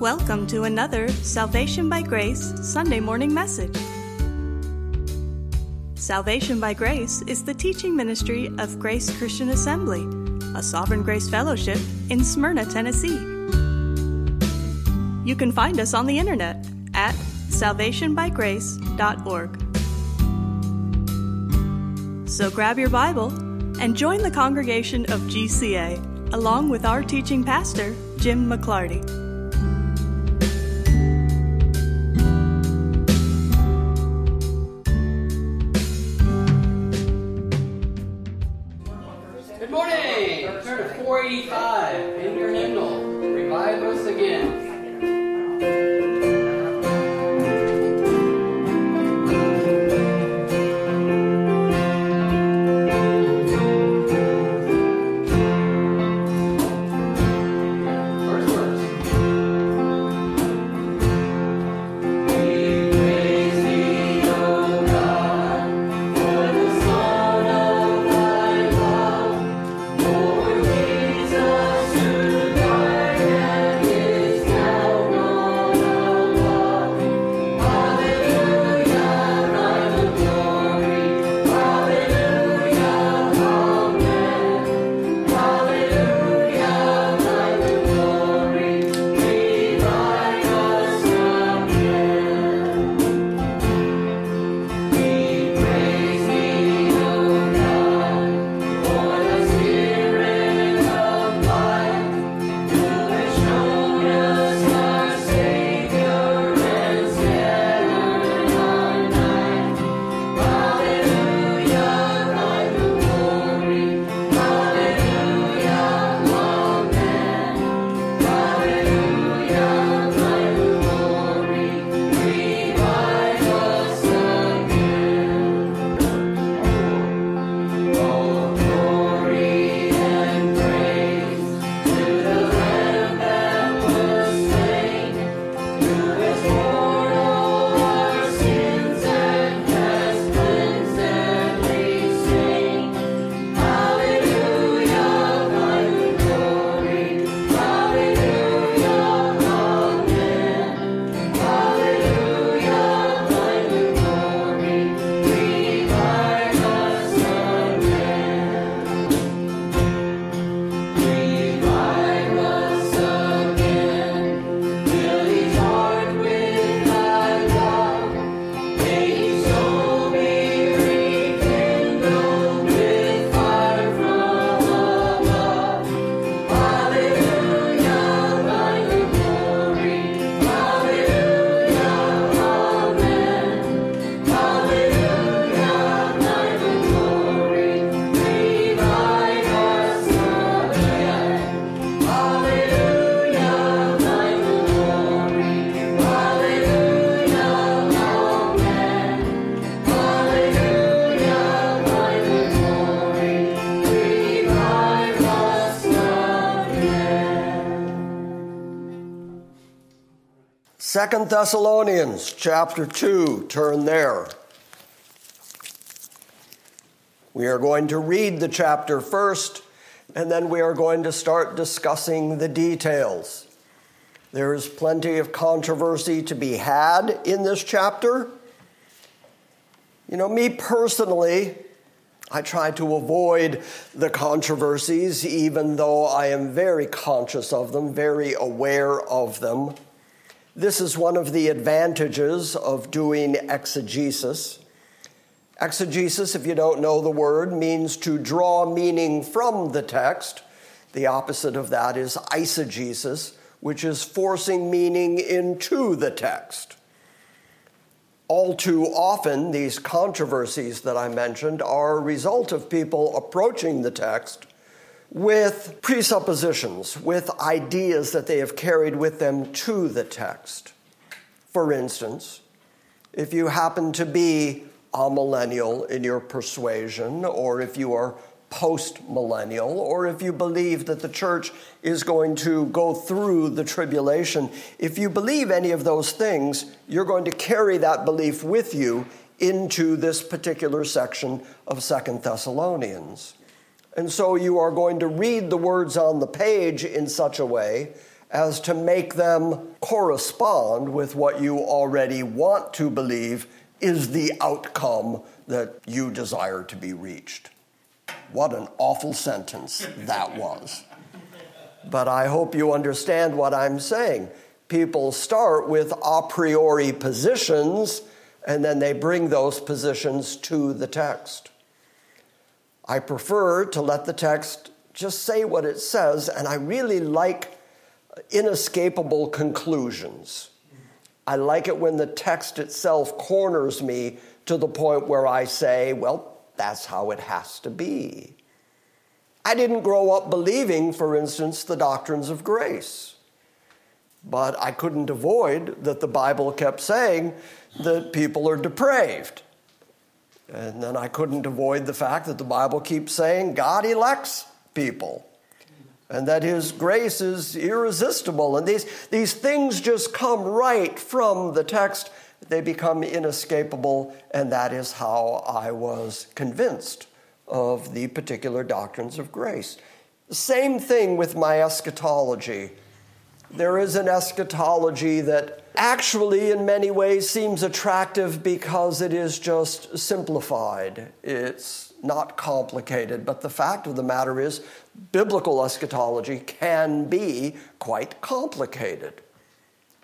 Welcome to another Salvation by Grace Sunday morning message. Salvation by Grace is the teaching ministry of Grace Christian Assembly, a Sovereign Grace Fellowship in Smyrna, Tennessee. You can find us on the internet at salvationbygrace.org. So grab your Bible and join the congregation of GCA along with our teaching pastor, Jim McClarty. Second Thessalonians chapter 2, turn there. We are going to read the chapter first, and then we are going to start discussing the details. There is plenty of controversy to be had in this chapter. You know, me personally, I try to avoid the controversies, even though I am very conscious of them, very aware of them. This is one of the advantages of doing exegesis. Exegesis, if you don't know the word, means to draw meaning from the text. The opposite of that is eisegesis, which is forcing meaning into the text. All too often, these controversies that I mentioned are a result of people approaching the text with presuppositions, with ideas that they have carried with them to the text. For instance, if you happen to be amillennial in your persuasion, or if you are post millennial, or if you believe that the church is going to go through the tribulation, if you believe any of those things, you're going to carry that belief with you into this particular section of Second Thessalonians. And so you are going to read the words on the page in such a way as to make them correspond with what you already want to believe is the outcome that you desire to be reached. What an awful sentence that was. But I hope you understand what I'm saying. People start with a priori positions and then they bring those positions to the text. I prefer to let the text just say what it says, and I really like inescapable conclusions. I like it when the text itself corners me to the point where I say, well, that's how it has to be. I didn't grow up believing, for instance, the doctrines of grace. But I couldn't avoid that the Bible kept saying that people are depraved. And then I couldn't avoid the fact that the Bible keeps saying God elects people and that his grace is irresistible. And these, these things just come right from the text, they become inescapable, and that is how I was convinced of the particular doctrines of grace. Same thing with my eschatology. There is an eschatology that actually, in many ways, seems attractive because it is just simplified. It's not complicated. But the fact of the matter is, biblical eschatology can be quite complicated.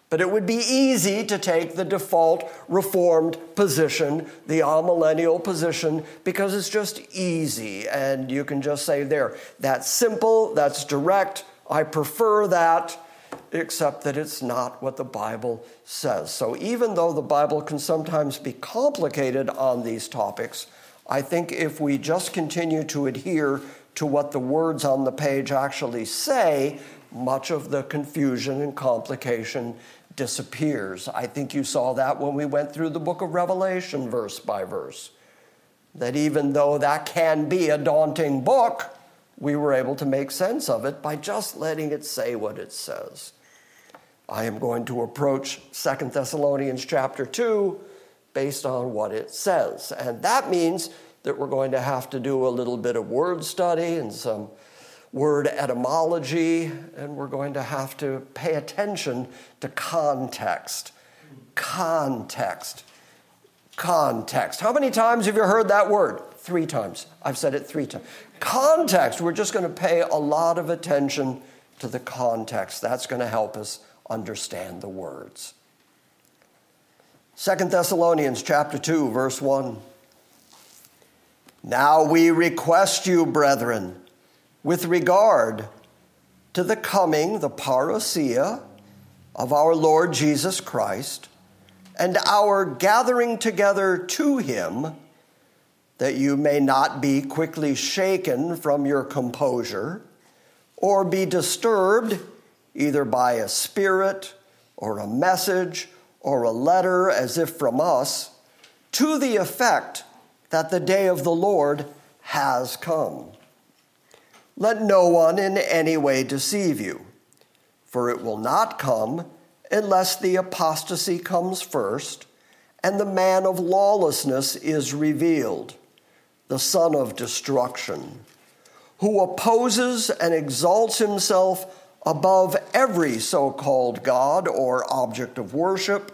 But it would be easy to take the default reformed position, the amillennial position, because it's just easy. And you can just say, there, that's simple, that's direct, I prefer that, except that it's not what the Bible says. So even though the Bible can sometimes be complicated on these topics, I think if we just continue to adhere to what the words on the page actually say, much of the confusion and complication disappears. I think you saw that when we went through the book of Revelation verse by verse. That even though that can be a daunting book, we were able to make sense of it by just letting it say what it says. I am going to approach Second Thessalonians chapter 2 based on what it says. And that means that we're going to have to do a little bit of word study and some word etymology, and we're going to have to pay attention to context. Context. Context. How many times have you heard that word? Three times. I've said it three times. Context. We're just going to pay a lot of attention to the context. That's going to help us understand the words. Second Thessalonians chapter 2 verse 1 now we request you, brethren, with regard to the coming, the parousia of our Lord Jesus Christ, and our gathering together to him, that you may not be quickly shaken from your composure, or be disturbed either by a spirit, or a message, or a letter as if from us, to the effect that the day of the Lord has come. Let no one in any way deceive you, for it will not come unless the apostasy comes first and the man of lawlessness is revealed, the son of destruction, who opposes and exalts himself above every so called God or object of worship,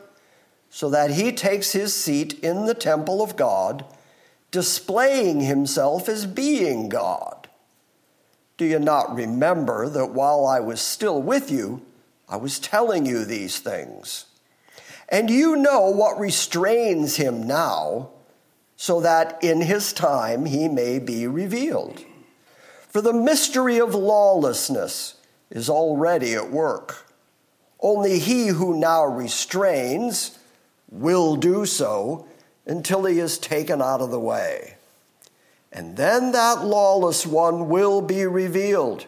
so that he takes his seat in the temple of God displaying himself as being God. Do you not remember that while I was still with you, I was telling you these things? And you know what restrains him now, so that in his time he may be revealed. For the mystery of lawlessness is already at work. Only he who now restrains will do so until he is taken out of the way. And then that lawless one will be revealed,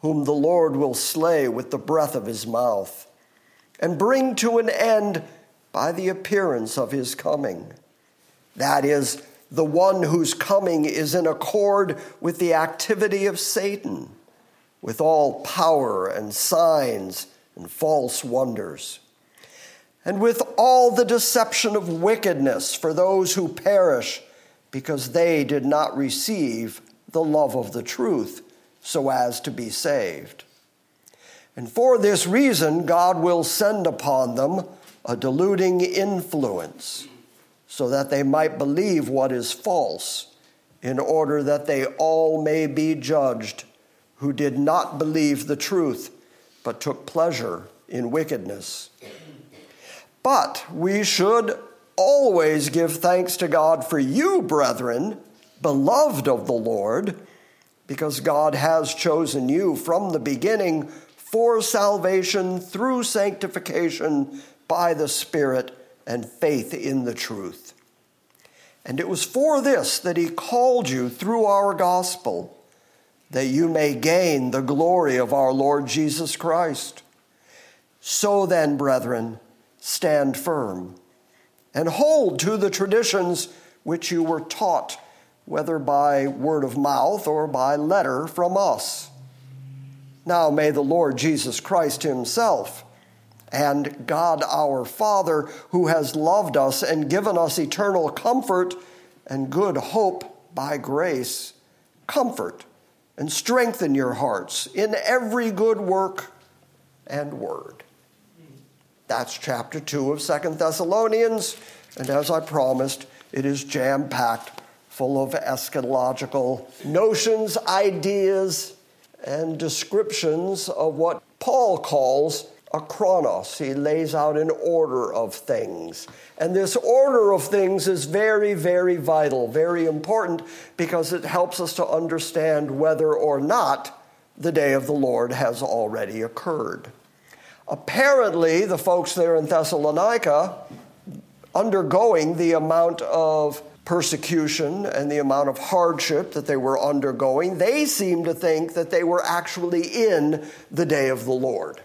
whom the Lord will slay with the breath of his mouth, and bring to an end by the appearance of his coming. That is, the one whose coming is in accord with the activity of Satan, with all power and signs and false wonders and with all the deception of wickedness for those who perish because they did not receive the love of the truth so as to be saved. And for this reason, God will send upon them a deluding influence, so that they might believe what is false, in order that they all may be judged who did not believe the truth, but took pleasure in wickedness. But we should always give thanks to God for you, brethren, beloved of the Lord, because God has chosen you from the beginning for salvation through sanctification by the Spirit and faith in the truth. And it was for this that He called you through our gospel, that you may gain the glory of our Lord Jesus Christ. So then, brethren, stand firm and hold to the traditions which you were taught, whether by word of mouth or by letter from us now may the Lord Jesus Christ Himself and God our Father, who has loved us and given us eternal comfort and good hope by grace, comfort and strengthen your hearts in every good work and word. That's chapter 2 of Second Thessalonians, and as I promised, it is jam packed full of eschatological notions, ideas, and descriptions of what Paul calls a chronos. He lays out an order of things. And this order of things is very, very vital, very important, because it helps us to understand whether or not the day of the Lord has already occurred. Apparently, the folks there in Thessalonica, undergoing the amount of persecution and the amount of hardship that they were undergoing, they seemed to think that they were actually in the day of the Lord.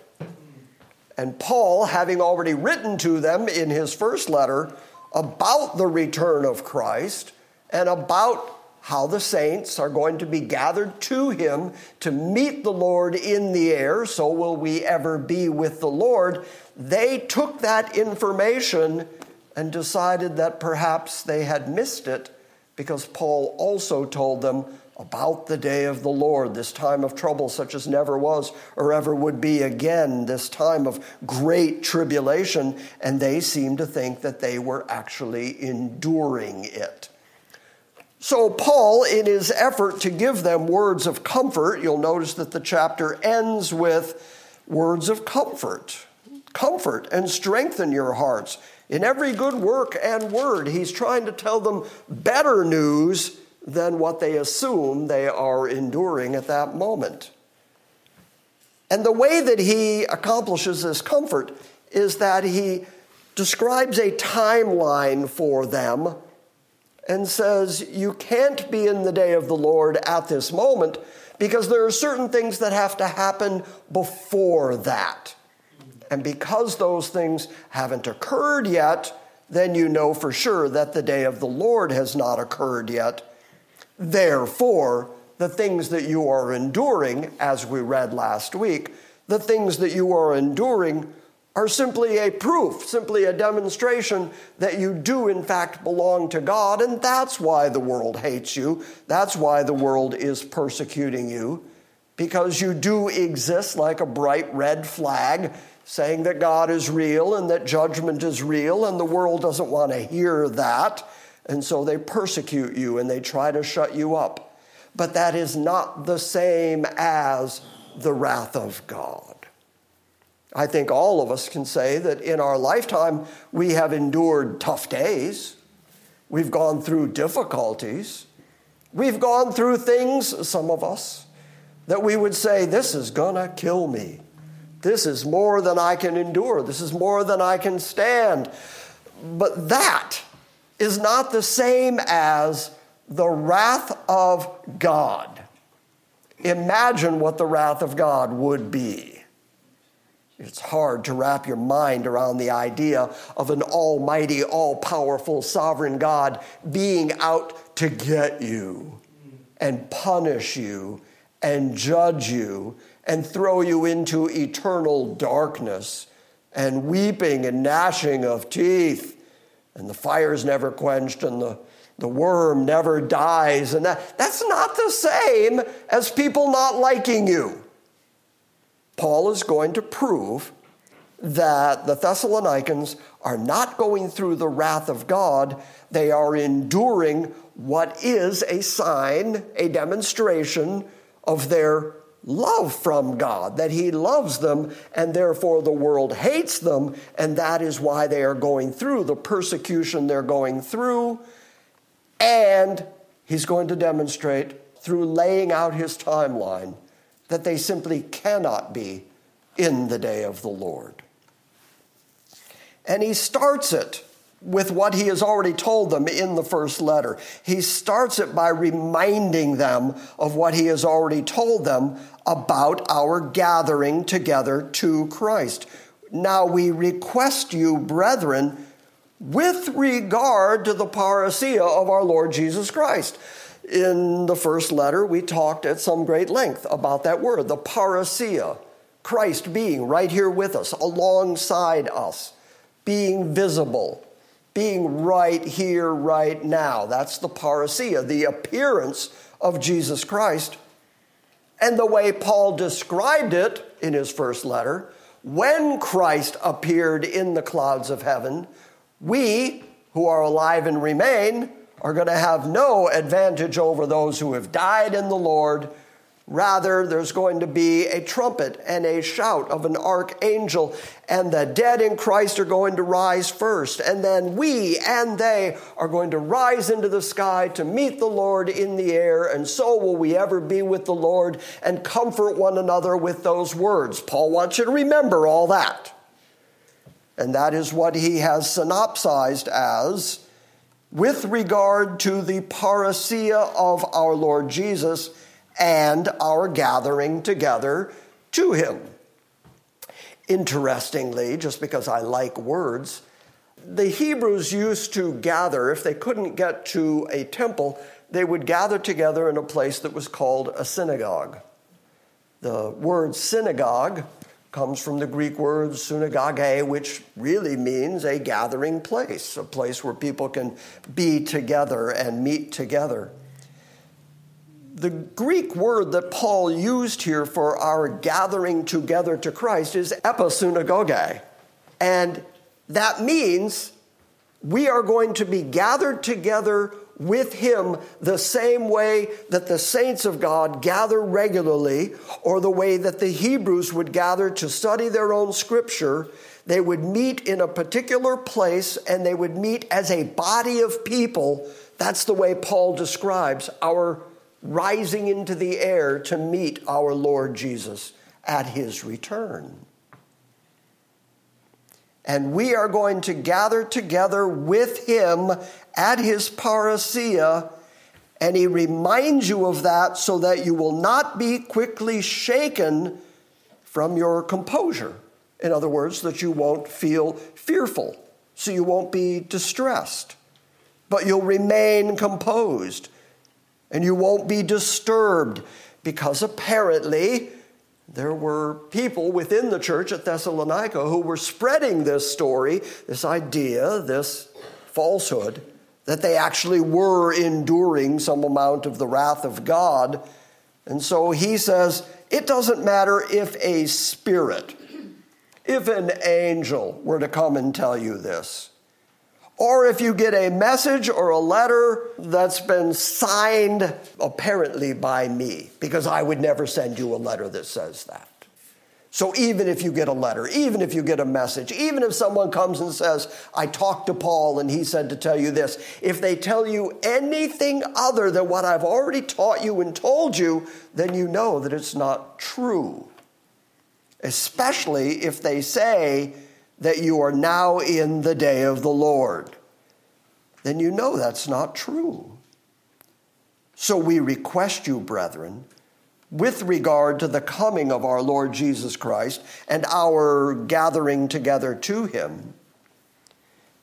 And Paul, having already written to them in his first letter about the return of Christ and about how the saints are going to be gathered to him to meet the Lord in the air, so will we ever be with the Lord, they took that information and decided that perhaps they had missed it because Paul also told them about the day of the Lord, this time of trouble such as never was or ever would be again, this time of great tribulation, and they seemed to think that they were actually enduring it. So, Paul, in his effort to give them words of comfort, you'll notice that the chapter ends with words of comfort. Comfort and strengthen your hearts in every good work and word, he's trying to tell them better news than what they assume they are enduring at that moment. And the way that he accomplishes this comfort is that he describes a timeline for them and says, You can't be in the day of the Lord at this moment because there are certain things that have to happen before that. And because those things haven't occurred yet, then you know for sure that the day of the Lord has not occurred yet. Therefore, the things that you are enduring, as we read last week, the things that you are enduring are simply a proof, simply a demonstration that you do, in fact, belong to God, and that's why the world hates you. That's why the world is persecuting you, because you do exist like a bright red flag saying that God is real and that judgment is real, and the world doesn't want to hear that. And so they persecute you and they try to shut you up. But that is not the same as the wrath of God. I think all of us can say that in our lifetime we have endured tough days. We've gone through difficulties. We've gone through things, some of us, that we would say, This is gonna kill me. This is more than I can endure. This is more than I can stand. But that is not the same as the wrath of God. Imagine what the wrath of God would be. It's hard to wrap your mind around the idea of an almighty, all powerful, sovereign God being out to get you and punish you and judge you and throw you into eternal darkness and weeping and gnashing of teeth. And the fire's never quenched and the, the worm never dies. And that, that's not the same as people not liking you. Paul is going to prove that the Thessalonians are not going through the wrath of God, they are enduring what is a sign, a demonstration of their love from God, that He loves them, and therefore the world hates them, and that is why they are going through the persecution they're going through. And He's going to demonstrate through laying out His timeline that they simply cannot be in the day of the Lord. And He starts it with what he has already told them in the first letter. He starts it by reminding them of what he has already told them about our gathering together to Christ. Now we request you, brethren, with regard to the parousia of our Lord Jesus Christ. In the first letter, we talked at some great length about that word, the parousia, Christ being right here with us, alongside us, being visible, being right here, right now. That's the parousia, the appearance of Jesus Christ and the way Paul described it in his first letter, when Christ appeared in the clouds of heaven, we who are alive and remain are going to have no advantage over those who have died in the Lord Rather, there's going to be a trumpet and a shout of an archangel, and the dead in Christ are going to rise first. And then we and they are going to rise into the sky to meet the Lord in the air, and so will we ever be with the Lord and comfort one another with those words. Paul wants you to remember all that. And that is what he has synopsized as with regard to the parousia of our Lord Jesus and our gathering together to Him. Interestingly, just because I like words, the Hebrews used to gather, if they couldn't get to a temple, they would gather together in a place that was called a synagogue. The word synagogue comes from the Greek word synagoge, which really means a gathering place, a place where people can be together and meet together the Greek word that Paul used here for our gathering together to Christ is episynagoge. And that means we are going to be gathered together with him the same way that the saints of God gather regularly, or the way that the Hebrews would gather to study their own scripture. They would meet in a particular place and they would meet as a body of people. That's the way Paul describes our rising into the air to meet our Lord Jesus at his return. And we are going to gather together with him at his parousia. And he reminds you of that so that you will not be quickly shaken from your composure. In other words, that you won't feel fearful, so you won't be distressed, but you'll remain composed and you won't be disturbed because apparently there were people within the church at Thessalonica who were spreading this story, this idea, this falsehood, that they actually were enduring some amount of the wrath of God. And so he says, it doesn't matter if a spirit, if an angel were to come and tell you this. Or if you get a message or a letter that's been signed apparently by me, because I would never send you a letter that says that. So even if you get a letter, even if you get a message, even if someone comes and says, I talked to Paul and he said to tell you this, if they tell you anything other than what I've already taught you and told you, then you know that it's not true. Especially if they say, that you are now in the day of the Lord, then you know that's not true. So we request you, brethren, with regard to the coming of our Lord Jesus Christ and our gathering together to him,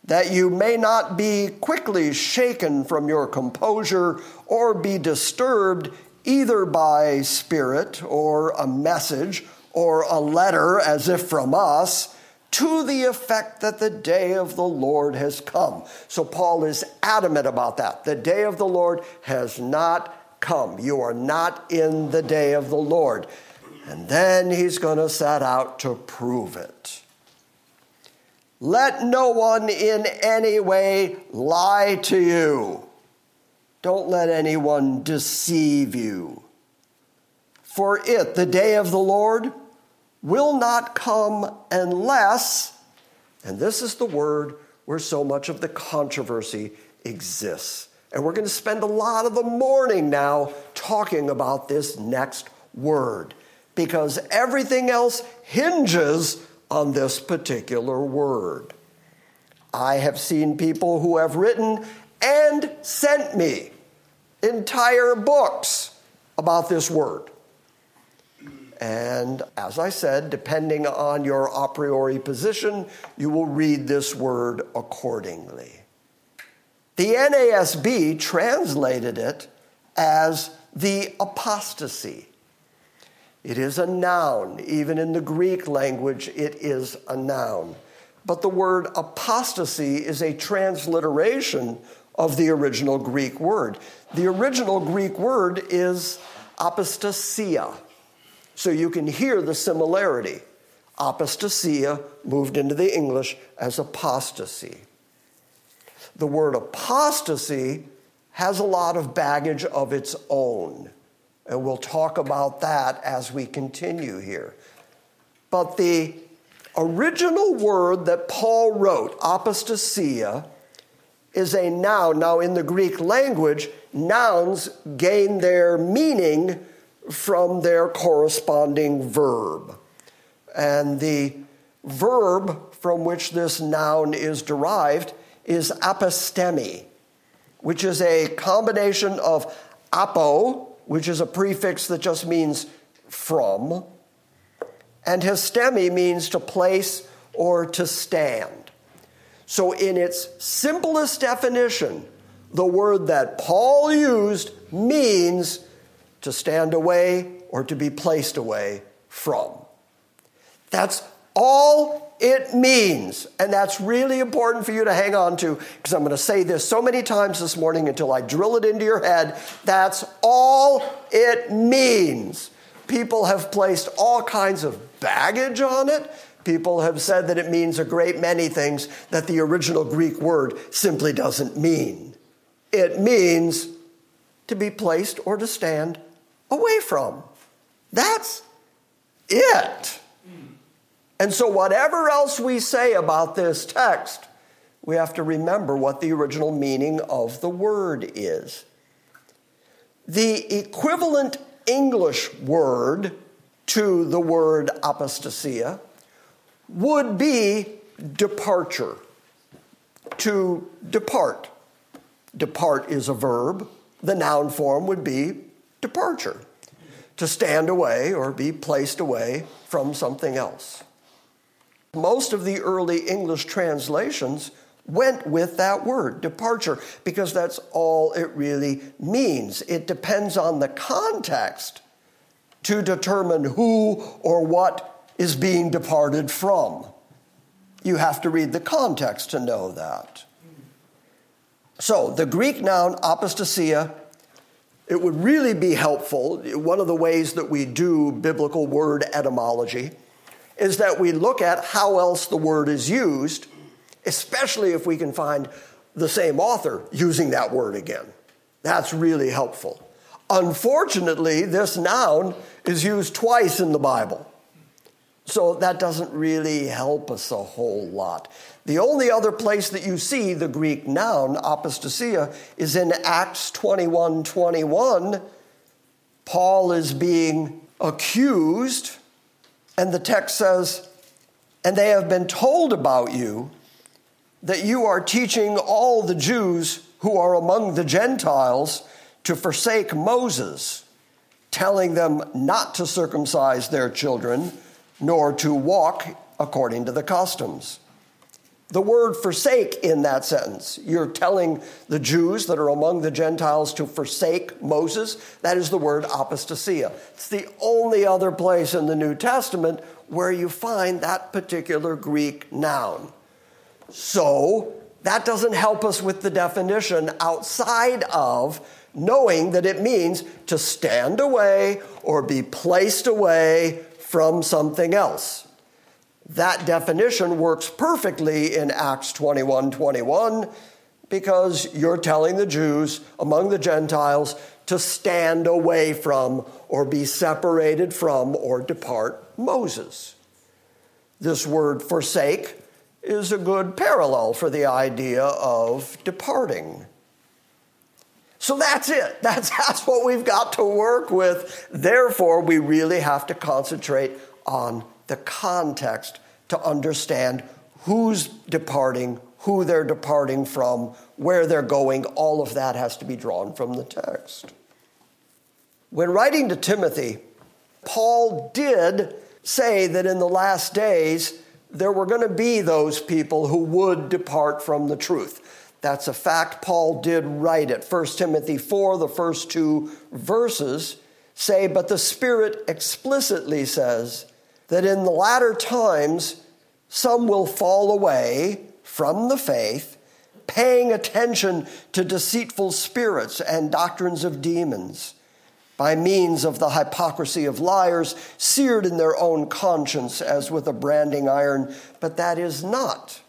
that you may not be quickly shaken from your composure or be disturbed either by spirit or a message or a letter as if from us to the effect that the day of the Lord has come. So Paul is adamant about that. The day of the Lord has not come. You are not in the day of the Lord. And then he's going to set out to prove it. Let no one in any way lie to you. Don't let anyone deceive you. For it, the day of the Lord, will not come unless, and this is the word where so much of the controversy exists. And we're going to spend a lot of the morning now talking about this next word because everything else hinges on this particular word. I have seen people who have written and sent me entire books about this word. And as I said, depending on your a priori position, you will read this word accordingly. The NASB translated it as the apostasy. It is a noun. Even in the Greek language, it is a noun. But the word apostasy is a transliteration of the original Greek word. The original Greek word is apostasia. So you can hear the similarity. Apostasia moved into the English as apostasy. The word apostasy has a lot of baggage of its own, and we'll talk about that as we continue here. But the original word that Paul wrote, apostasia, is a noun. Now, in the Greek language, nouns gain their meaning from their corresponding verb. And the verb from which this noun is derived is apostemi, which is a combination of apo, which is a prefix that just means from, and histemi means to place or to stand. So, in its simplest definition, the word that Paul used means to stand away or to be placed away from. That's all it means. And that's really important for you to hang on to because I'm going to say this so many times this morning until I drill it into your head. That's all it means. People have placed all kinds of baggage on it. People have said that it means a great many things that the original Greek word simply doesn't mean. It means to be placed or to stand away from. That's it. And so, whatever else we say about this text, we have to remember what the original meaning of the word is. The equivalent English word to the word apostasia would be departure. To depart. Depart is a verb. The noun form would be departure, to stand away or be placed away from something else. Most of the early English translations went with that word, departure, because that's all it really means. It depends on the context to determine who or what is being departed from. You have to read the context to know that. So, the Greek noun apostasia it would really be helpful. One of the ways that we do biblical word etymology is that we look at how else the word is used, especially if we can find the same author using that word again. That's really helpful. Unfortunately, this noun is used twice in the Bible. So that doesn't really help us a whole lot. The only other place that you see the Greek noun, apostasia, is in Acts 21 21. Paul is being accused, and the text says, And they have been told about you that you are teaching all the Jews who are among the Gentiles to forsake Moses, telling them not to circumcise their children, nor to walk according to the customs the word forsake in that sentence. You're telling the Jews that are among the Gentiles to forsake Moses. That is the word apostasia. It's the only other place in the New Testament where you find that particular Greek noun. So that doesn't help us with the definition outside of knowing that it means to stand away or be placed away from something else. That definition works perfectly in Acts 21 21 because you're telling the Jews among the Gentiles to stand away from or be separated from or depart Moses. This word forsake is a good parallel for the idea of departing. So that's it. That's, that's what we've got to work with. Therefore, we really have to concentrate on the context to understand who's departing, who they're departing from, where they're going. All of that has to be drawn from the text. When writing to Timothy, Paul did say that in the last days there were going to be those people who would depart from the truth. That's a fact. Paul did write it. 1 Timothy 4, the first two verses say, But the Spirit explicitly says that in the latter times some will fall away from the faith, paying attention to deceitful spirits and doctrines of demons by means of the hypocrisy of liars, seared in their own conscience as with a branding iron. But that is not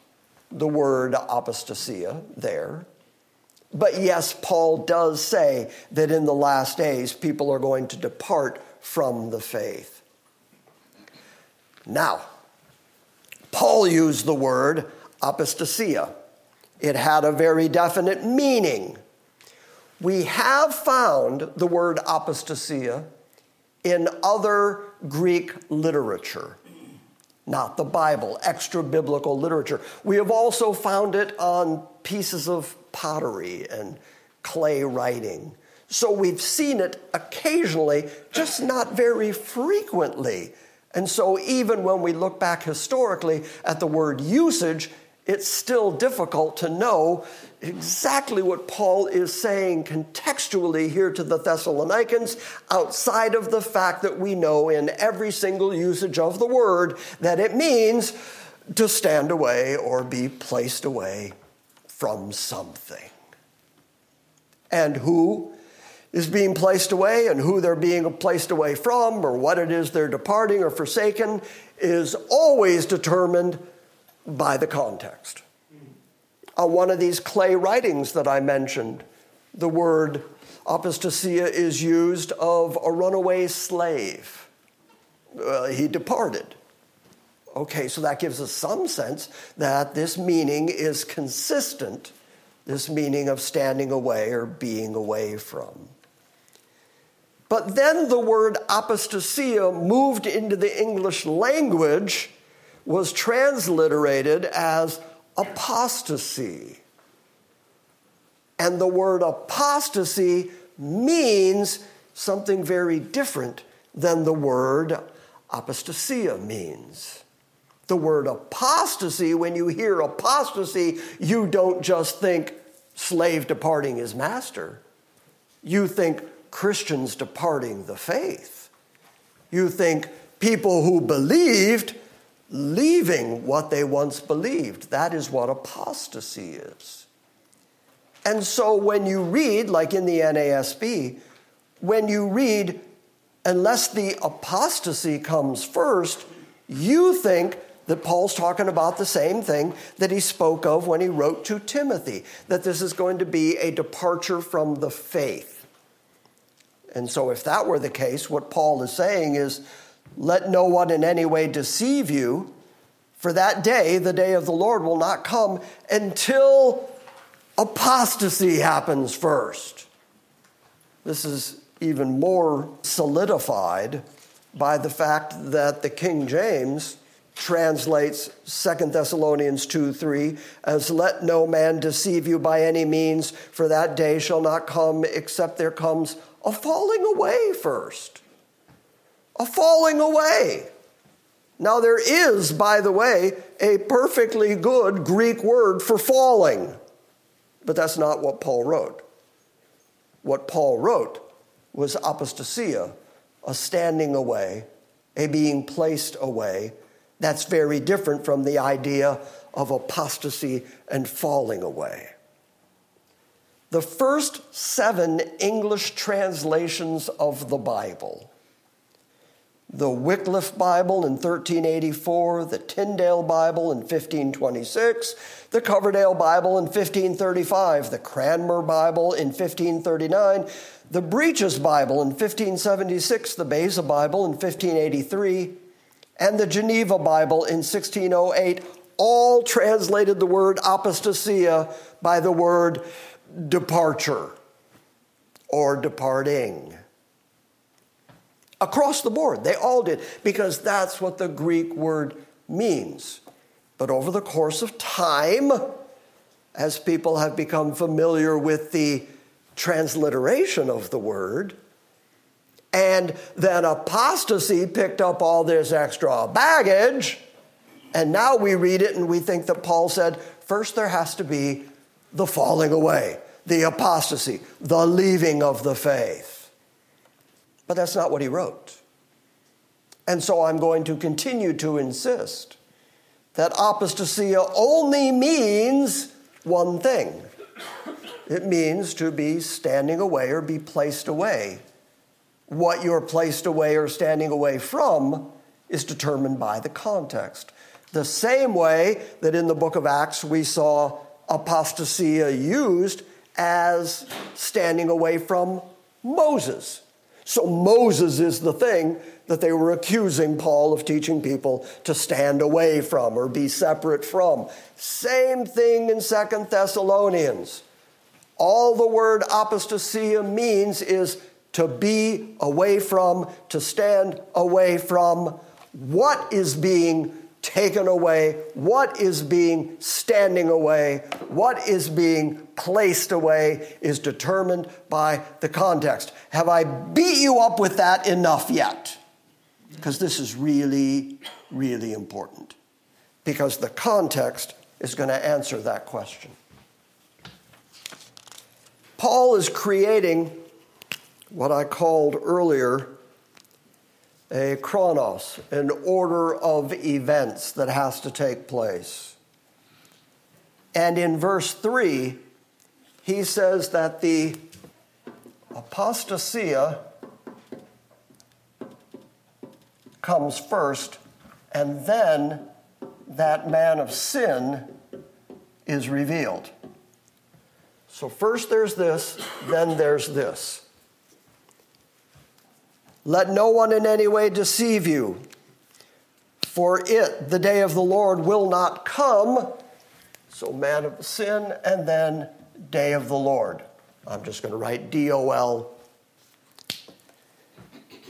the word apostasia there. But yes, Paul does say that in the last days people are going to depart from the faith. Now, Paul used the word apostasia. It had a very definite meaning we have found the word apostasia in other Greek literature, not the Bible, extra biblical literature. We have also found it on pieces of pottery and clay writing. So we've seen it occasionally, just not very frequently. And so, even when we look back historically at the word usage, it's still difficult to know exactly what Paul is saying contextually here to the Thessalonians, outside of the fact that we know in every single usage of the word that it means to stand away or be placed away from something. And who is being placed away and who they're being placed away from or what it is they're departing or forsaken is always determined by the context. On one of these clay writings that I mentioned, the word apostasia is used of a runaway slave. Uh, he departed. Okay, so that gives us some sense that this meaning is consistent, this meaning of standing away or being away from. But then the word apostasia moved into the English language was transliterated as apostasy. And the word apostasy means something very different than the word apostasia means. The word apostasy, when you hear apostasy, you don't just think slave departing his master. You think Christians departing the faith. You think people who believed leaving what they once believed. That is what apostasy is. And so when you read, like in the NASB, when you read, unless the apostasy comes first, you think that Paul's talking about the same thing that he spoke of when he wrote to Timothy, that this is going to be a departure from the faith. And so, if that were the case, what Paul is saying is let no one in any way deceive you, for that day, the day of the Lord, will not come until apostasy happens first. This is even more solidified by the fact that the King James translates 2 Thessalonians 2 3 as let no man deceive you by any means, for that day shall not come except there comes a falling away first a falling away. Now, there is, by the way, a perfectly good Greek word for falling, but that's not what Paul wrote. What Paul wrote was apostasia, a standing away, a being placed away. That's very different from the idea of apostasy and falling away. The first seven English translations of the Bible the Wycliffe Bible in 1384, the Tyndale Bible in 1526, the Coverdale Bible in 1535, the Cranmer Bible in 1539, the Breeches Bible in 1576, the Beza Bible in 1583, and the Geneva Bible in 1608 all translated the word apostasia by the word departure or departing. Across the board, they all did, because that's what the Greek word means. But over the course of time, as people have become familiar with the transliteration of the word, and then apostasy picked up all this extra baggage, and now we read it and we think that Paul said, first there has to be the falling away, the apostasy, the leaving of the faith. But that's not what he wrote. And so I'm going to continue to insist that apostasia only means one thing it means to be standing away or be placed away. What you're placed away or standing away from is determined by the context. The same way that in the book of Acts we saw apostasia used as standing away from Moses. So Moses is the thing that they were accusing Paul of teaching people to stand away from or be separate from. Same thing in Second Thessalonians. All the word apostasia means is to be away from, to stand away from. What is being taken away, what is being standing away, what is being placed away is determined by the context. Have I beat you up with that enough yet? Because this is really, really important. Because the context is going to answer that question. Paul is creating what I called earlier a chronos, an order of events that has to take place. And in verse 3, he says that the apostasia comes first, and then that man of sin is revealed. So, first there's this, then there's this. Let no one in any way deceive you, for it, the day of the Lord, will not come. So, man of sin, and then day of the Lord. I'm just going to write D O L.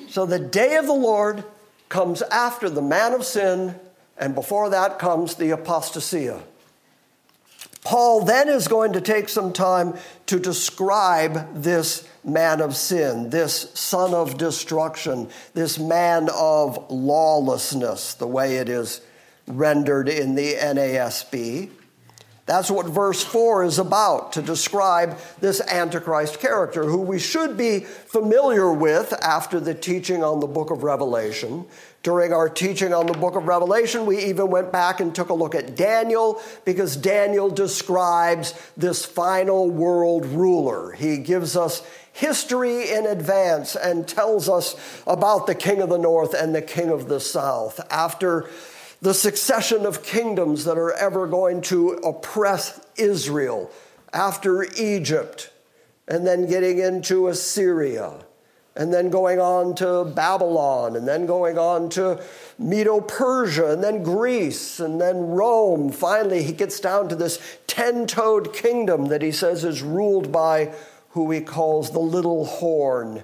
So, the day of the Lord comes after the man of sin, and before that comes the apostasia. Paul then is going to take some time to describe this man of sin, this son of destruction, this man of lawlessness, the way it is rendered in the NASB. That's what verse 4 is about to describe this Antichrist character, who we should be familiar with after the teaching on the book of Revelation. During our teaching on the book of Revelation, we even went back and took a look at Daniel because Daniel describes this final world ruler. He gives us history in advance and tells us about the king of the north and the king of the south. After the succession of kingdoms that are ever going to oppress Israel after Egypt, and then getting into Assyria, and then going on to Babylon, and then going on to Medo Persia, and then Greece, and then Rome. Finally, he gets down to this ten toed kingdom that he says is ruled by who he calls the little horn.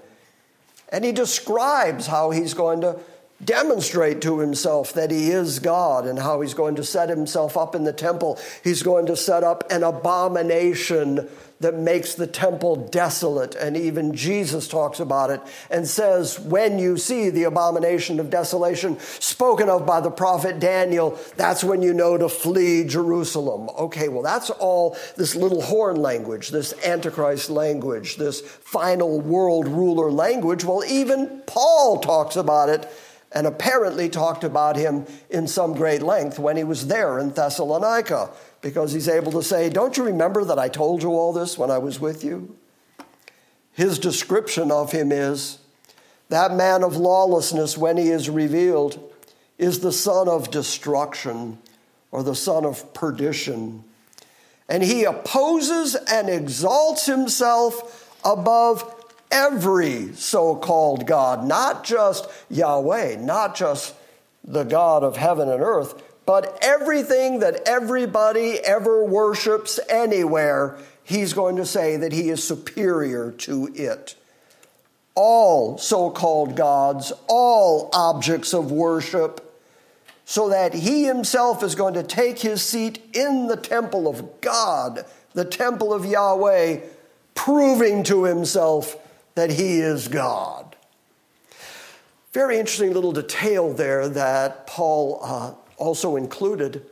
And he describes how he's going to demonstrate to himself that he is God and how he's going to set himself up in the temple. He's going to set up an abomination that makes the temple desolate. And even Jesus talks about it and says, When you see the abomination of desolation spoken of by the prophet Daniel, that's when you know to flee Jerusalem. Okay, well, that's all this little horn language, this Antichrist language, this final world ruler language. Well, even Paul talks about it and apparently talked about him in some great length when he was there in Thessalonica, because he's able to say, Don't you remember that I told you all this when I was with you? His description of him is that man of lawlessness, when he is revealed, is the son of destruction or the son of perdition. And he opposes and exalts himself above every so called God, not just Yahweh, not just the God of heaven and earth, but everything that everybody ever worships anywhere, he's going to say that he is superior to it. All so called gods, all objects of worship, so that he himself is going to take his seat in the temple of God, the temple of Yahweh, proving to himself that he is God. Very interesting little detail there that Paul uh, also included.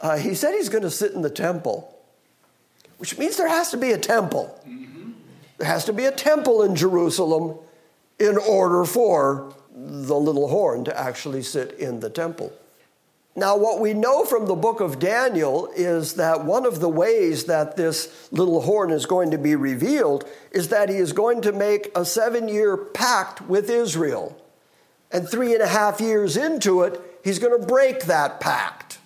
Uh, he said he's going to sit in the temple, which means there has to be a temple. Mm-hmm. There has to be a temple in Jerusalem in order for the little horn to actually sit in the temple. Now, what we know from the book of Daniel is that one of the ways that this little horn is going to be revealed is that he is going to make a seven year pact with Israel. And three and a half years into it, he's going to break that pact.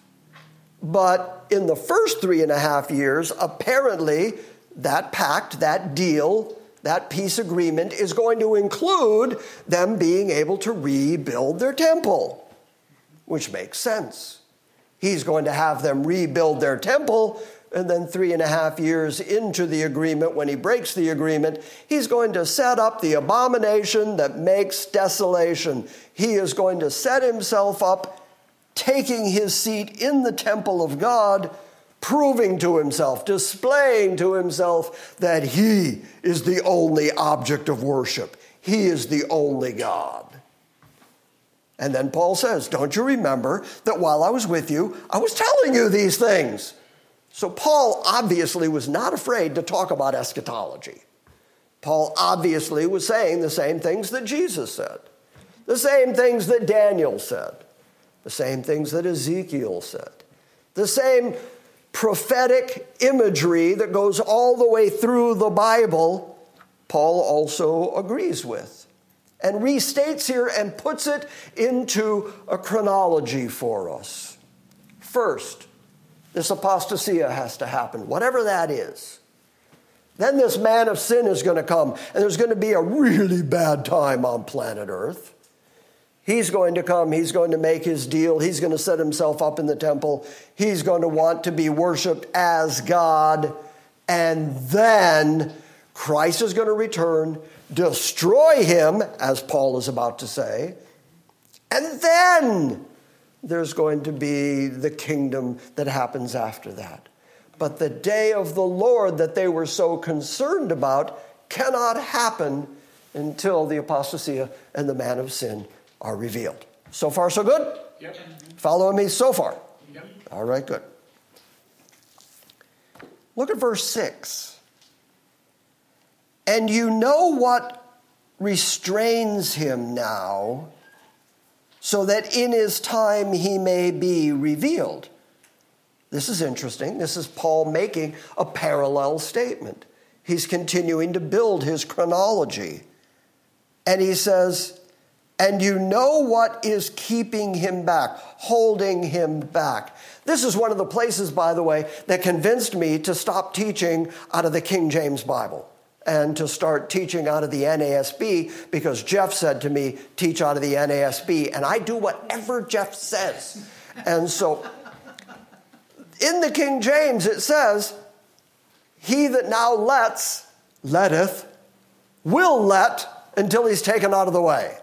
But in the first three and a half years, apparently, that pact, that deal, that peace agreement is going to include them being able to rebuild their temple which makes sense. He's going to have them rebuild their temple, and then three and a half years into the agreement, when he breaks the agreement, he's going to set up the abomination that makes desolation. He is going to set himself up, taking his seat in the temple of God, proving to himself, displaying to himself that he is the only object of worship. He is the only God. And then Paul says, Don't you remember that while I was with you, I was telling you these things? So Paul obviously was not afraid to talk about eschatology. Paul obviously was saying the same things that Jesus said, the same things that Daniel said, the same things that Ezekiel said, the same prophetic imagery that goes all the way through the Bible, Paul also agrees with and restates here and puts it into a chronology for us. First, this apostasia has to happen, whatever that is. Then this man of sin is going to come, and there's going to be a really bad time on planet Earth. He's going to come, he's going to make his deal, he's going to set himself up in the temple, he's going to want to be worshiped as God, and then Christ is going to return destroy him, as Paul is about to say, and then there's going to be the kingdom that happens after that. But the day of the Lord that they were so concerned about cannot happen until the apostasy and the man of sin are revealed. So far, so good? Yep. Following me so far? Yep. All right, good. Look at verse 6. And you know what restrains him now, so that in his time he may be revealed. This is interesting. This is Paul making a parallel statement. He's continuing to build his chronology. And he says, and you know what is keeping him back, holding him back. This is one of the places, by the way, that convinced me to stop teaching out of the King James Bible and to start teaching out of the NASB because Jeff said to me, teach out of the NASB, and I do whatever Jeff says. And so in the King James, it says, He that now lets, letteth, will let until he's taken out of the way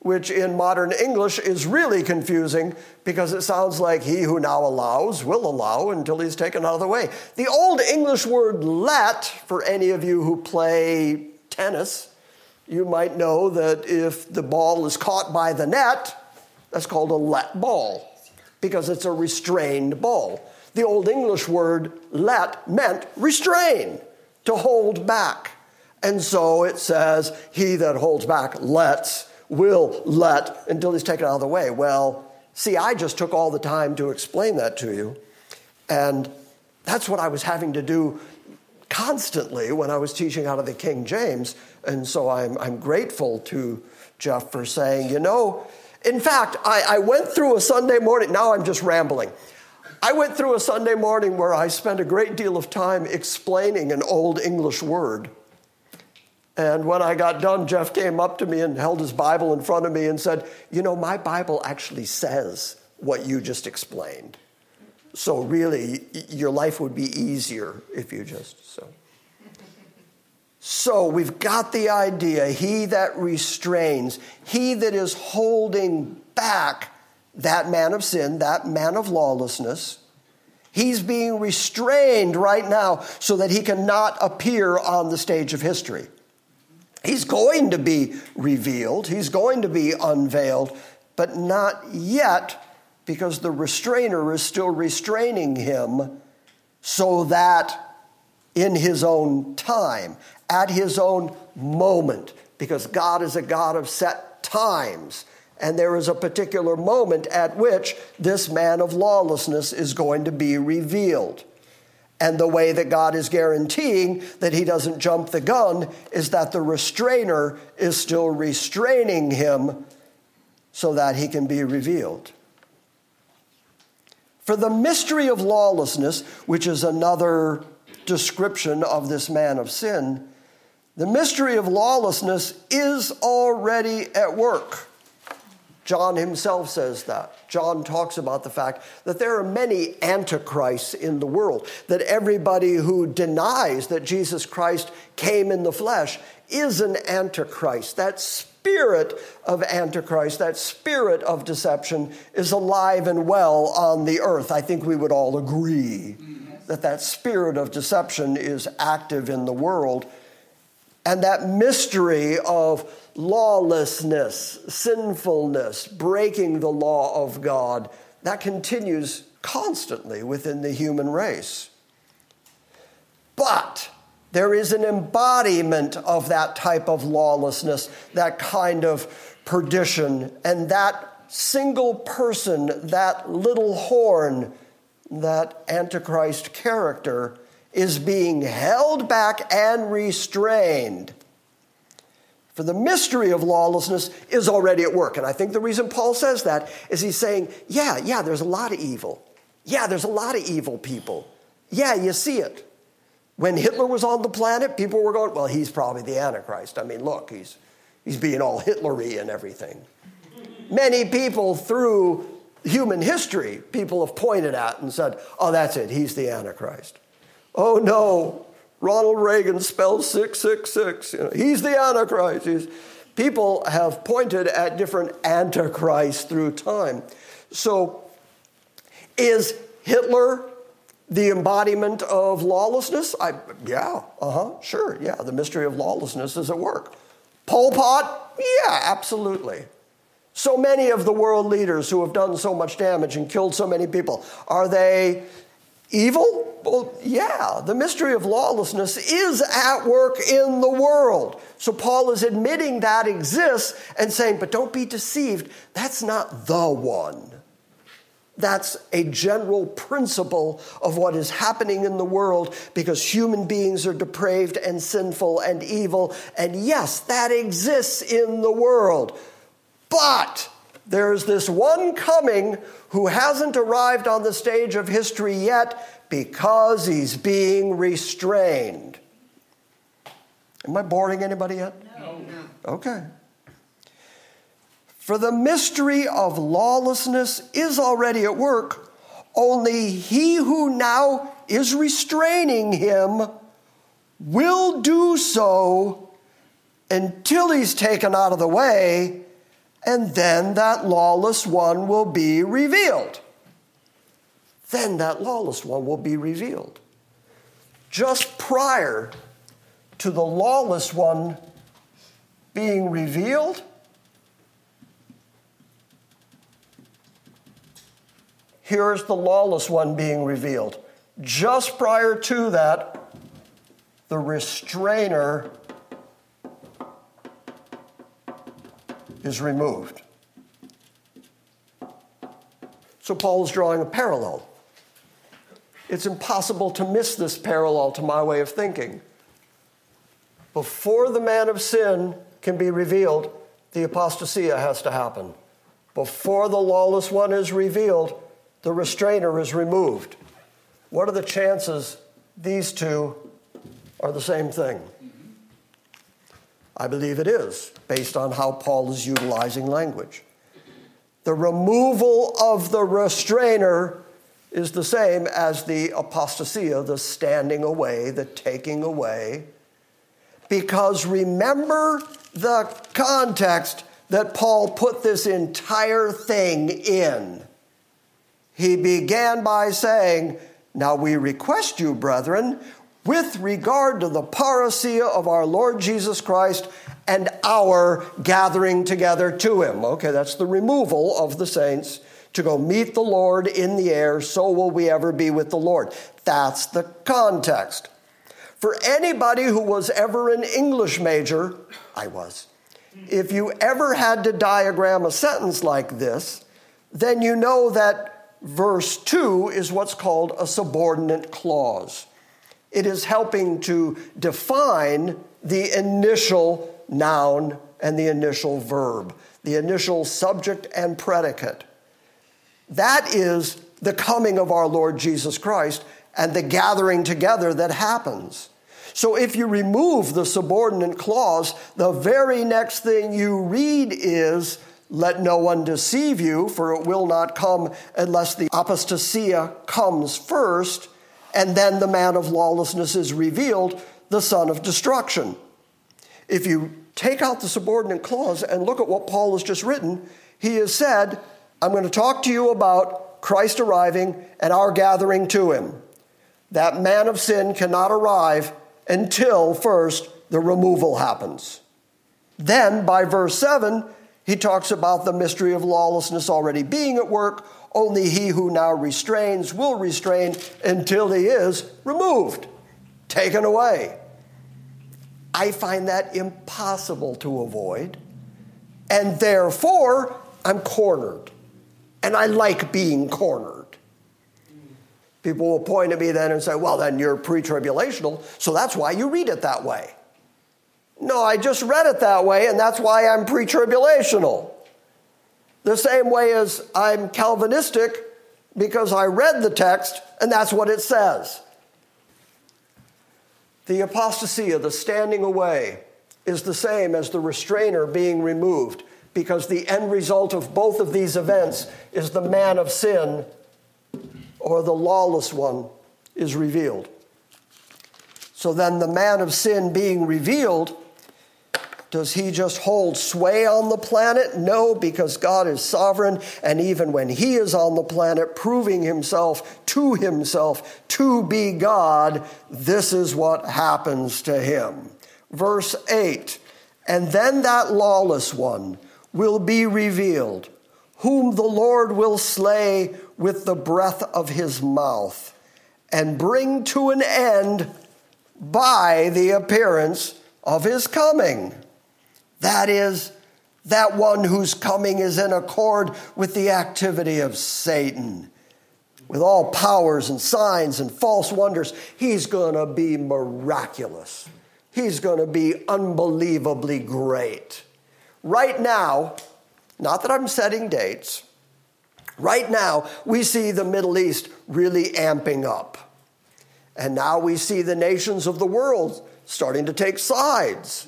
which in modern English is really confusing because it sounds like he who now allows will allow until he's taken out of the way. The old English word let, for any of you who play tennis, you might know that if the ball is caught by the net, that's called a let ball because it's a restrained ball. The old English word let meant restrain, to hold back. And so it says, He that holds back lets will let until he's taken out of the way. Well, see, I just took all the time to explain that to you. And that's what I was having to do constantly when I was teaching out of the King James. And so I'm, I'm grateful to Jeff for saying, you know, in fact, I, I went through a Sunday morning, now I'm just rambling. I went through a Sunday morning where I spent a great deal of time explaining an old English word. And when I got done, Jeff came up to me and held his Bible in front of me and said, You know, my Bible actually says what you just explained. So, really, your life would be easier if you just so. So, we've got the idea he that restrains, he that is holding back that man of sin, that man of lawlessness. He's being restrained right now so that he cannot appear on the stage of history. He's going to be revealed, he's going to be unveiled, but not yet because the restrainer is still restraining him so that in his own time, at his own moment, because God is a God of set times. And there is a particular moment at which this man of lawlessness is going to be revealed. And the way that God is guaranteeing that he doesn't jump the gun is that the restrainer is still restraining him so that he can be revealed. For the mystery of lawlessness, which is another description of this man of sin, the mystery of lawlessness is already at work. John himself says that. John talks about the fact that there are many antichrists in the world, that everybody who denies that Jesus Christ came in the flesh is an antichrist. That spirit of Antichrist, that spirit of deception, is alive and well on the earth. I think we would all agree that that spirit of deception is active in the world. And that mystery of lawlessness, sinfulness, breaking the law of God, that continues constantly within the human race. But there is an embodiment of that type of lawlessness, that kind of perdition, and that single person, that little horn, that Antichrist character, is being held back and restrained. For the mystery of lawlessness is already at work. And I think the reason Paul says that is he's saying, yeah, yeah, there's a lot of evil. Yeah, there's a lot of evil people. Yeah, you see it. When Hitler was on the planet, people were going, well, he's probably the Antichrist. I mean, look, he's, he's being all Hitlery and everything. Many people through human history, people have pointed at and said, oh, that's it, he's the Antichrist. Oh, no, Ronald Reagan spells 666. You know, he's the Antichrist. He's, people have pointed at different Antichrists through time. So, is Hitler the embodiment of lawlessness? I, yeah, uh huh, sure, yeah. The mystery of lawlessness is at work. Pol Pot? Yeah, absolutely. So many of the world leaders who have done so much damage and killed so many people, are they evil? Well, yeah, the mystery of lawlessness is at work in the world. So Paul is admitting that exists and saying, but don't be deceived, that's not the one. That's a general principle of what is happening in the world because human beings are depraved and sinful and evil. And yes, that exists in the world. But there's this one coming who hasn't arrived on the stage of history yet because he's being restrained. Am I boring anybody yet? No. Okay. For the mystery of lawlessness is already at work, only he who now is restraining him will do so until he's taken out of the way, and then that lawless one will be revealed. Then that lawless one will be revealed. Just prior to the lawless one being revealed, here's the lawless one being revealed. Just prior to that, the restrainer is removed. So Paul is drawing a parallel. It's impossible to miss this parallel to my way of thinking. Before the man of sin can be revealed, the apostasia has to happen. Before the lawless one is revealed, the restrainer is removed. What are the chances these two are the same thing? I believe it is, based on how Paul is utilizing language. The removal of the restrainer is the same as the apostasia, the standing away, the taking away. Because remember the context that Paul put this entire thing in. He began by saying, Now we request you, brethren, with regard to the parousia of our Lord Jesus Christ and our gathering together to him. Okay, that's the removal of the saints to go meet the Lord in the air, so will we ever be with the Lord. That's the context. For anybody who was ever an English major, I was, if you ever had to diagram a sentence like this, then you know that verse 2 is what's called a subordinate clause. It is helping to define the initial noun and the initial verb, the initial subject and predicate. That is the coming of our Lord Jesus Christ and the gathering together that happens. So if you remove the subordinate clause, the very next thing you read is, let no one deceive you, for it will not come unless the apostasia comes first, and then the man of lawlessness is revealed, the son of destruction. If you take out the subordinate clause and look at what Paul has just written, he has said, I'm going to talk to you about Christ arriving and our gathering to him. That man of sin cannot arrive until first the removal happens. Then, by verse 7, he talks about the mystery of lawlessness already being at work. Only he who now restrains will restrain until he is removed, taken away. I find that impossible to avoid, and therefore I'm cornered. And I like being cornered. People will point at me then and say, well, then you're pre tribulational, so that's why you read it that way. No, I just read it that way, and that's why I'm pre tribulational. The same way as I'm Calvinistic because I read the text and that's what it says. The apostasia, the standing away, is the same as the restrainer being removed because the end result of both of these events is the man of sin or the lawless one is revealed. So then, the man of sin being revealed, does he just hold sway on the planet? No, because God is sovereign, and even when he is on the planet, proving himself to himself to be God, this is what happens to him. Verse 8 And then that lawless one, will be revealed, whom the Lord will slay with the breath of his mouth and bring to an end by the appearance of his coming. That is, that one whose coming is in accord with the activity of Satan. With all powers and signs and false wonders, he's going to be miraculous. He's going to be unbelievably great. Right now, not that I'm setting dates, right now we see the Middle East really amping up. And now we see the nations of the world starting to take sides.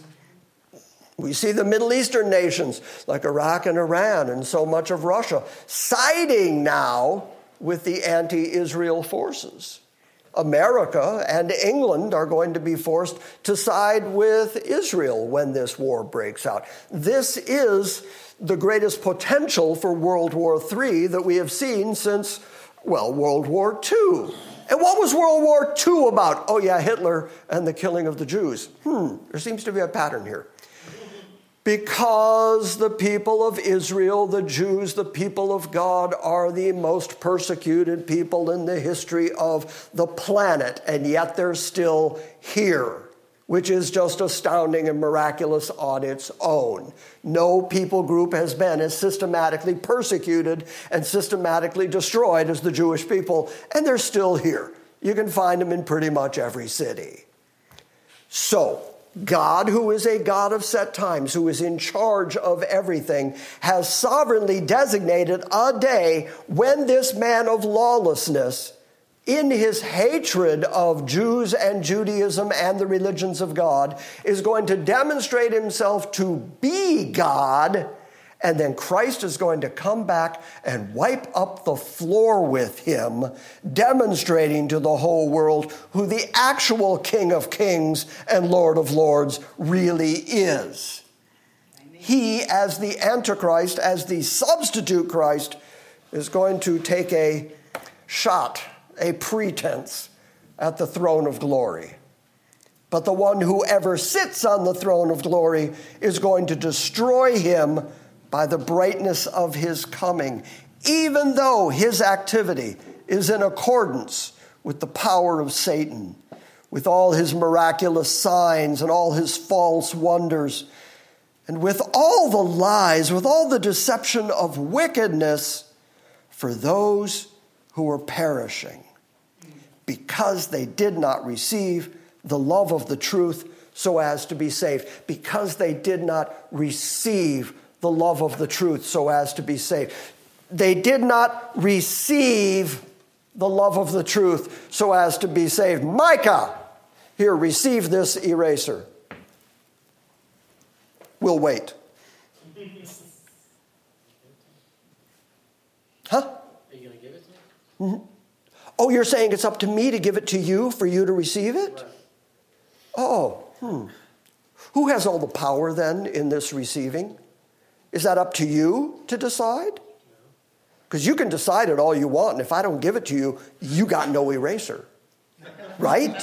We see the Middle Eastern nations like Iraq and Iran and so much of Russia siding now with the anti Israel forces. America and England are going to be forced to side with Israel when this war breaks out. This is the greatest potential for World War III that we have seen since, well, World War II. And what was World War II about? Oh, yeah, Hitler and the killing of the Jews. Hmm, there seems to be a pattern here because the people of Israel, the Jews, the people of God, are the most persecuted people in the history of the planet, and yet they're still here. which is just astounding and miraculous on its own. No people group has been as systematically persecuted and systematically destroyed as the Jewish people, and they're still here. You can find them in pretty much every city. So, God, who is a God of set times, who is in charge of everything, has sovereignly designated a day when this man of lawlessness, in his hatred of Jews and Judaism and the religions of God, is going to demonstrate himself to be God and then Christ is going to come back and wipe up the floor with him, demonstrating to the whole world who the actual King of Kings and Lord of Lords really is. He, as the Antichrist, as the substitute Christ, is going to take a shot, a pretense at the throne of glory. But the one who ever sits on the throne of glory is going to destroy him by the brightness of his coming, even though his activity is in accordance with the power of Satan, with all his miraculous signs and all his false wonders, and with all the lies, with all the deception of wickedness for those who are perishing, because they did not receive the love of the truth so as to be saved, because they did not receive the love of the truth so as to be saved. They did not receive the love of the truth so as to be saved. Micah, here, receive this eraser. We'll wait. Huh? Are you going to give it to me? Mm-hmm. Oh, you're saying it's up to me to give it to you for you to receive it? Right. Oh, hmm. Who has all the power then in this receiving? Is that up to you to decide? Because you can decide it all you want, and if I don't give it to you, you got no eraser. Right?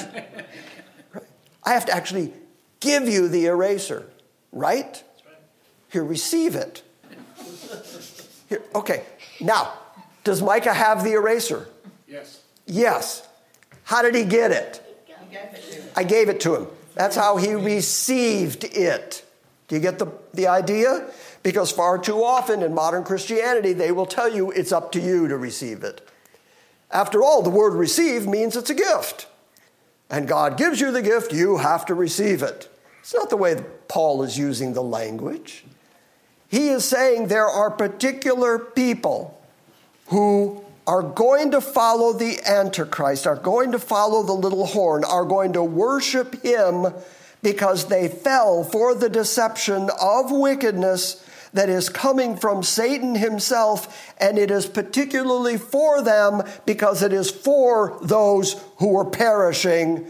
I have to actually give you the eraser, right? Here, receive it. Here, okay. Now, does Micah have the eraser? Yes. Yes. How did he get it? I gave it to him. That's how he received it. Do you get the, the idea? Because far too often in modern Christianity, they will tell you it's up to you to receive it. After all, the word receive means it's a gift. And God gives you the gift, you have to receive it. It's not the way Paul is using the language. He is saying there are particular people who are going to follow the Antichrist, are going to follow the little horn, are going to worship him because they fell for the deception of wickedness that is coming from Satan himself, and it is particularly for them because it is for those who are perishing.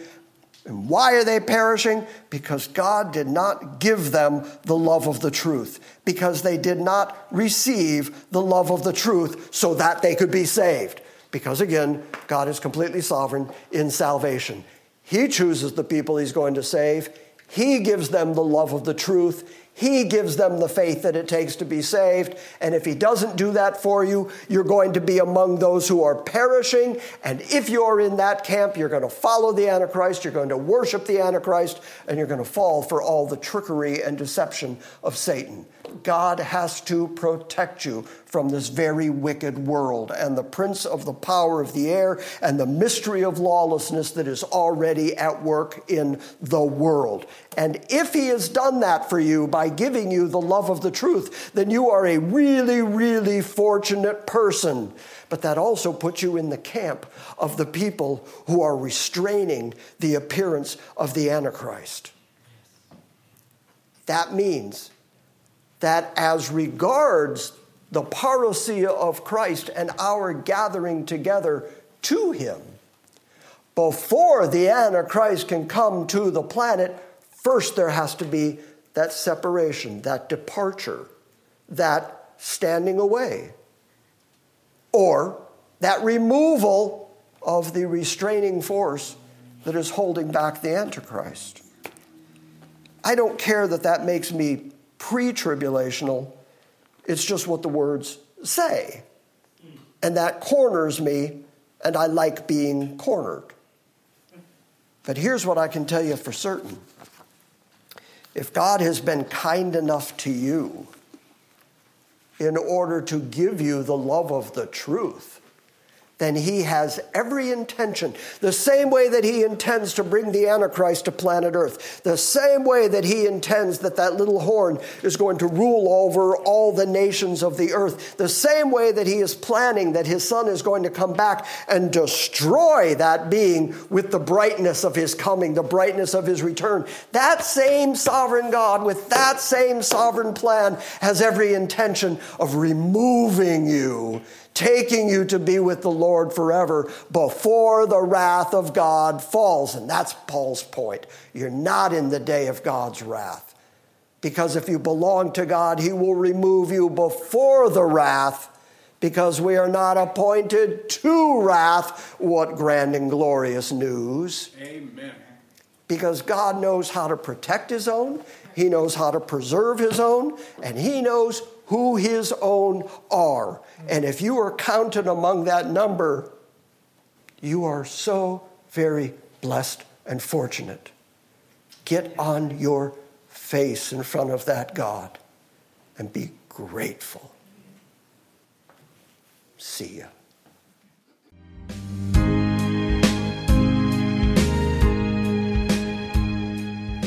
And why are they perishing? Because God did not give them the love of the truth, because they did not receive the love of the truth so that they could be saved. Because again, God is completely sovereign in salvation. He chooses the people He's going to save. He gives them the love of the truth. He gives them the faith that it takes to be saved. And if He doesn't do that for you, you're going to be among those who are perishing. And if you're in that camp, you're going to follow the Antichrist, you're going to worship the Antichrist, and you're going to fall for all the trickery and deception of Satan. God has to protect you from this very wicked world and the prince of the power of the air and the mystery of lawlessness that is already at work in the world. And if he has done that for you by giving you the love of the truth, then you are a really, really fortunate person. But that also puts you in the camp of the people who are restraining the appearance of the Antichrist. That means that as regards the parousia of Christ and our gathering together to Him, before the Antichrist can come to the planet, first there has to be that separation, that departure, that standing away, or that removal of the restraining force that is holding back the Antichrist. I don't care that that makes me pre tribulational. It's just what the words say. And that corners me, and I like being cornered. But here's what I can tell you for certain if God has been kind enough to you in order to give you the love of the truth, then he has every intention, the same way that he intends to bring the Antichrist to planet Earth, the same way that he intends that that little horn is going to rule over all the nations of the earth, the same way that he is planning that his son is going to come back and destroy that being with the brightness of his coming, the brightness of his return. That same sovereign God, with that same sovereign plan, has every intention of removing you taking you to be with the Lord forever before the wrath of God falls. And that's Paul's point. You're not in the day of God's wrath. Because if you belong to God, He will remove you before the wrath, because we are not appointed to wrath. What grand and glorious news! Amen. Because God knows how to protect His own, He knows how to preserve His own, and He knows who His own are. And if you are counted among that number, you are so very blessed and fortunate. Get on your face in front of that God and be grateful. See ya.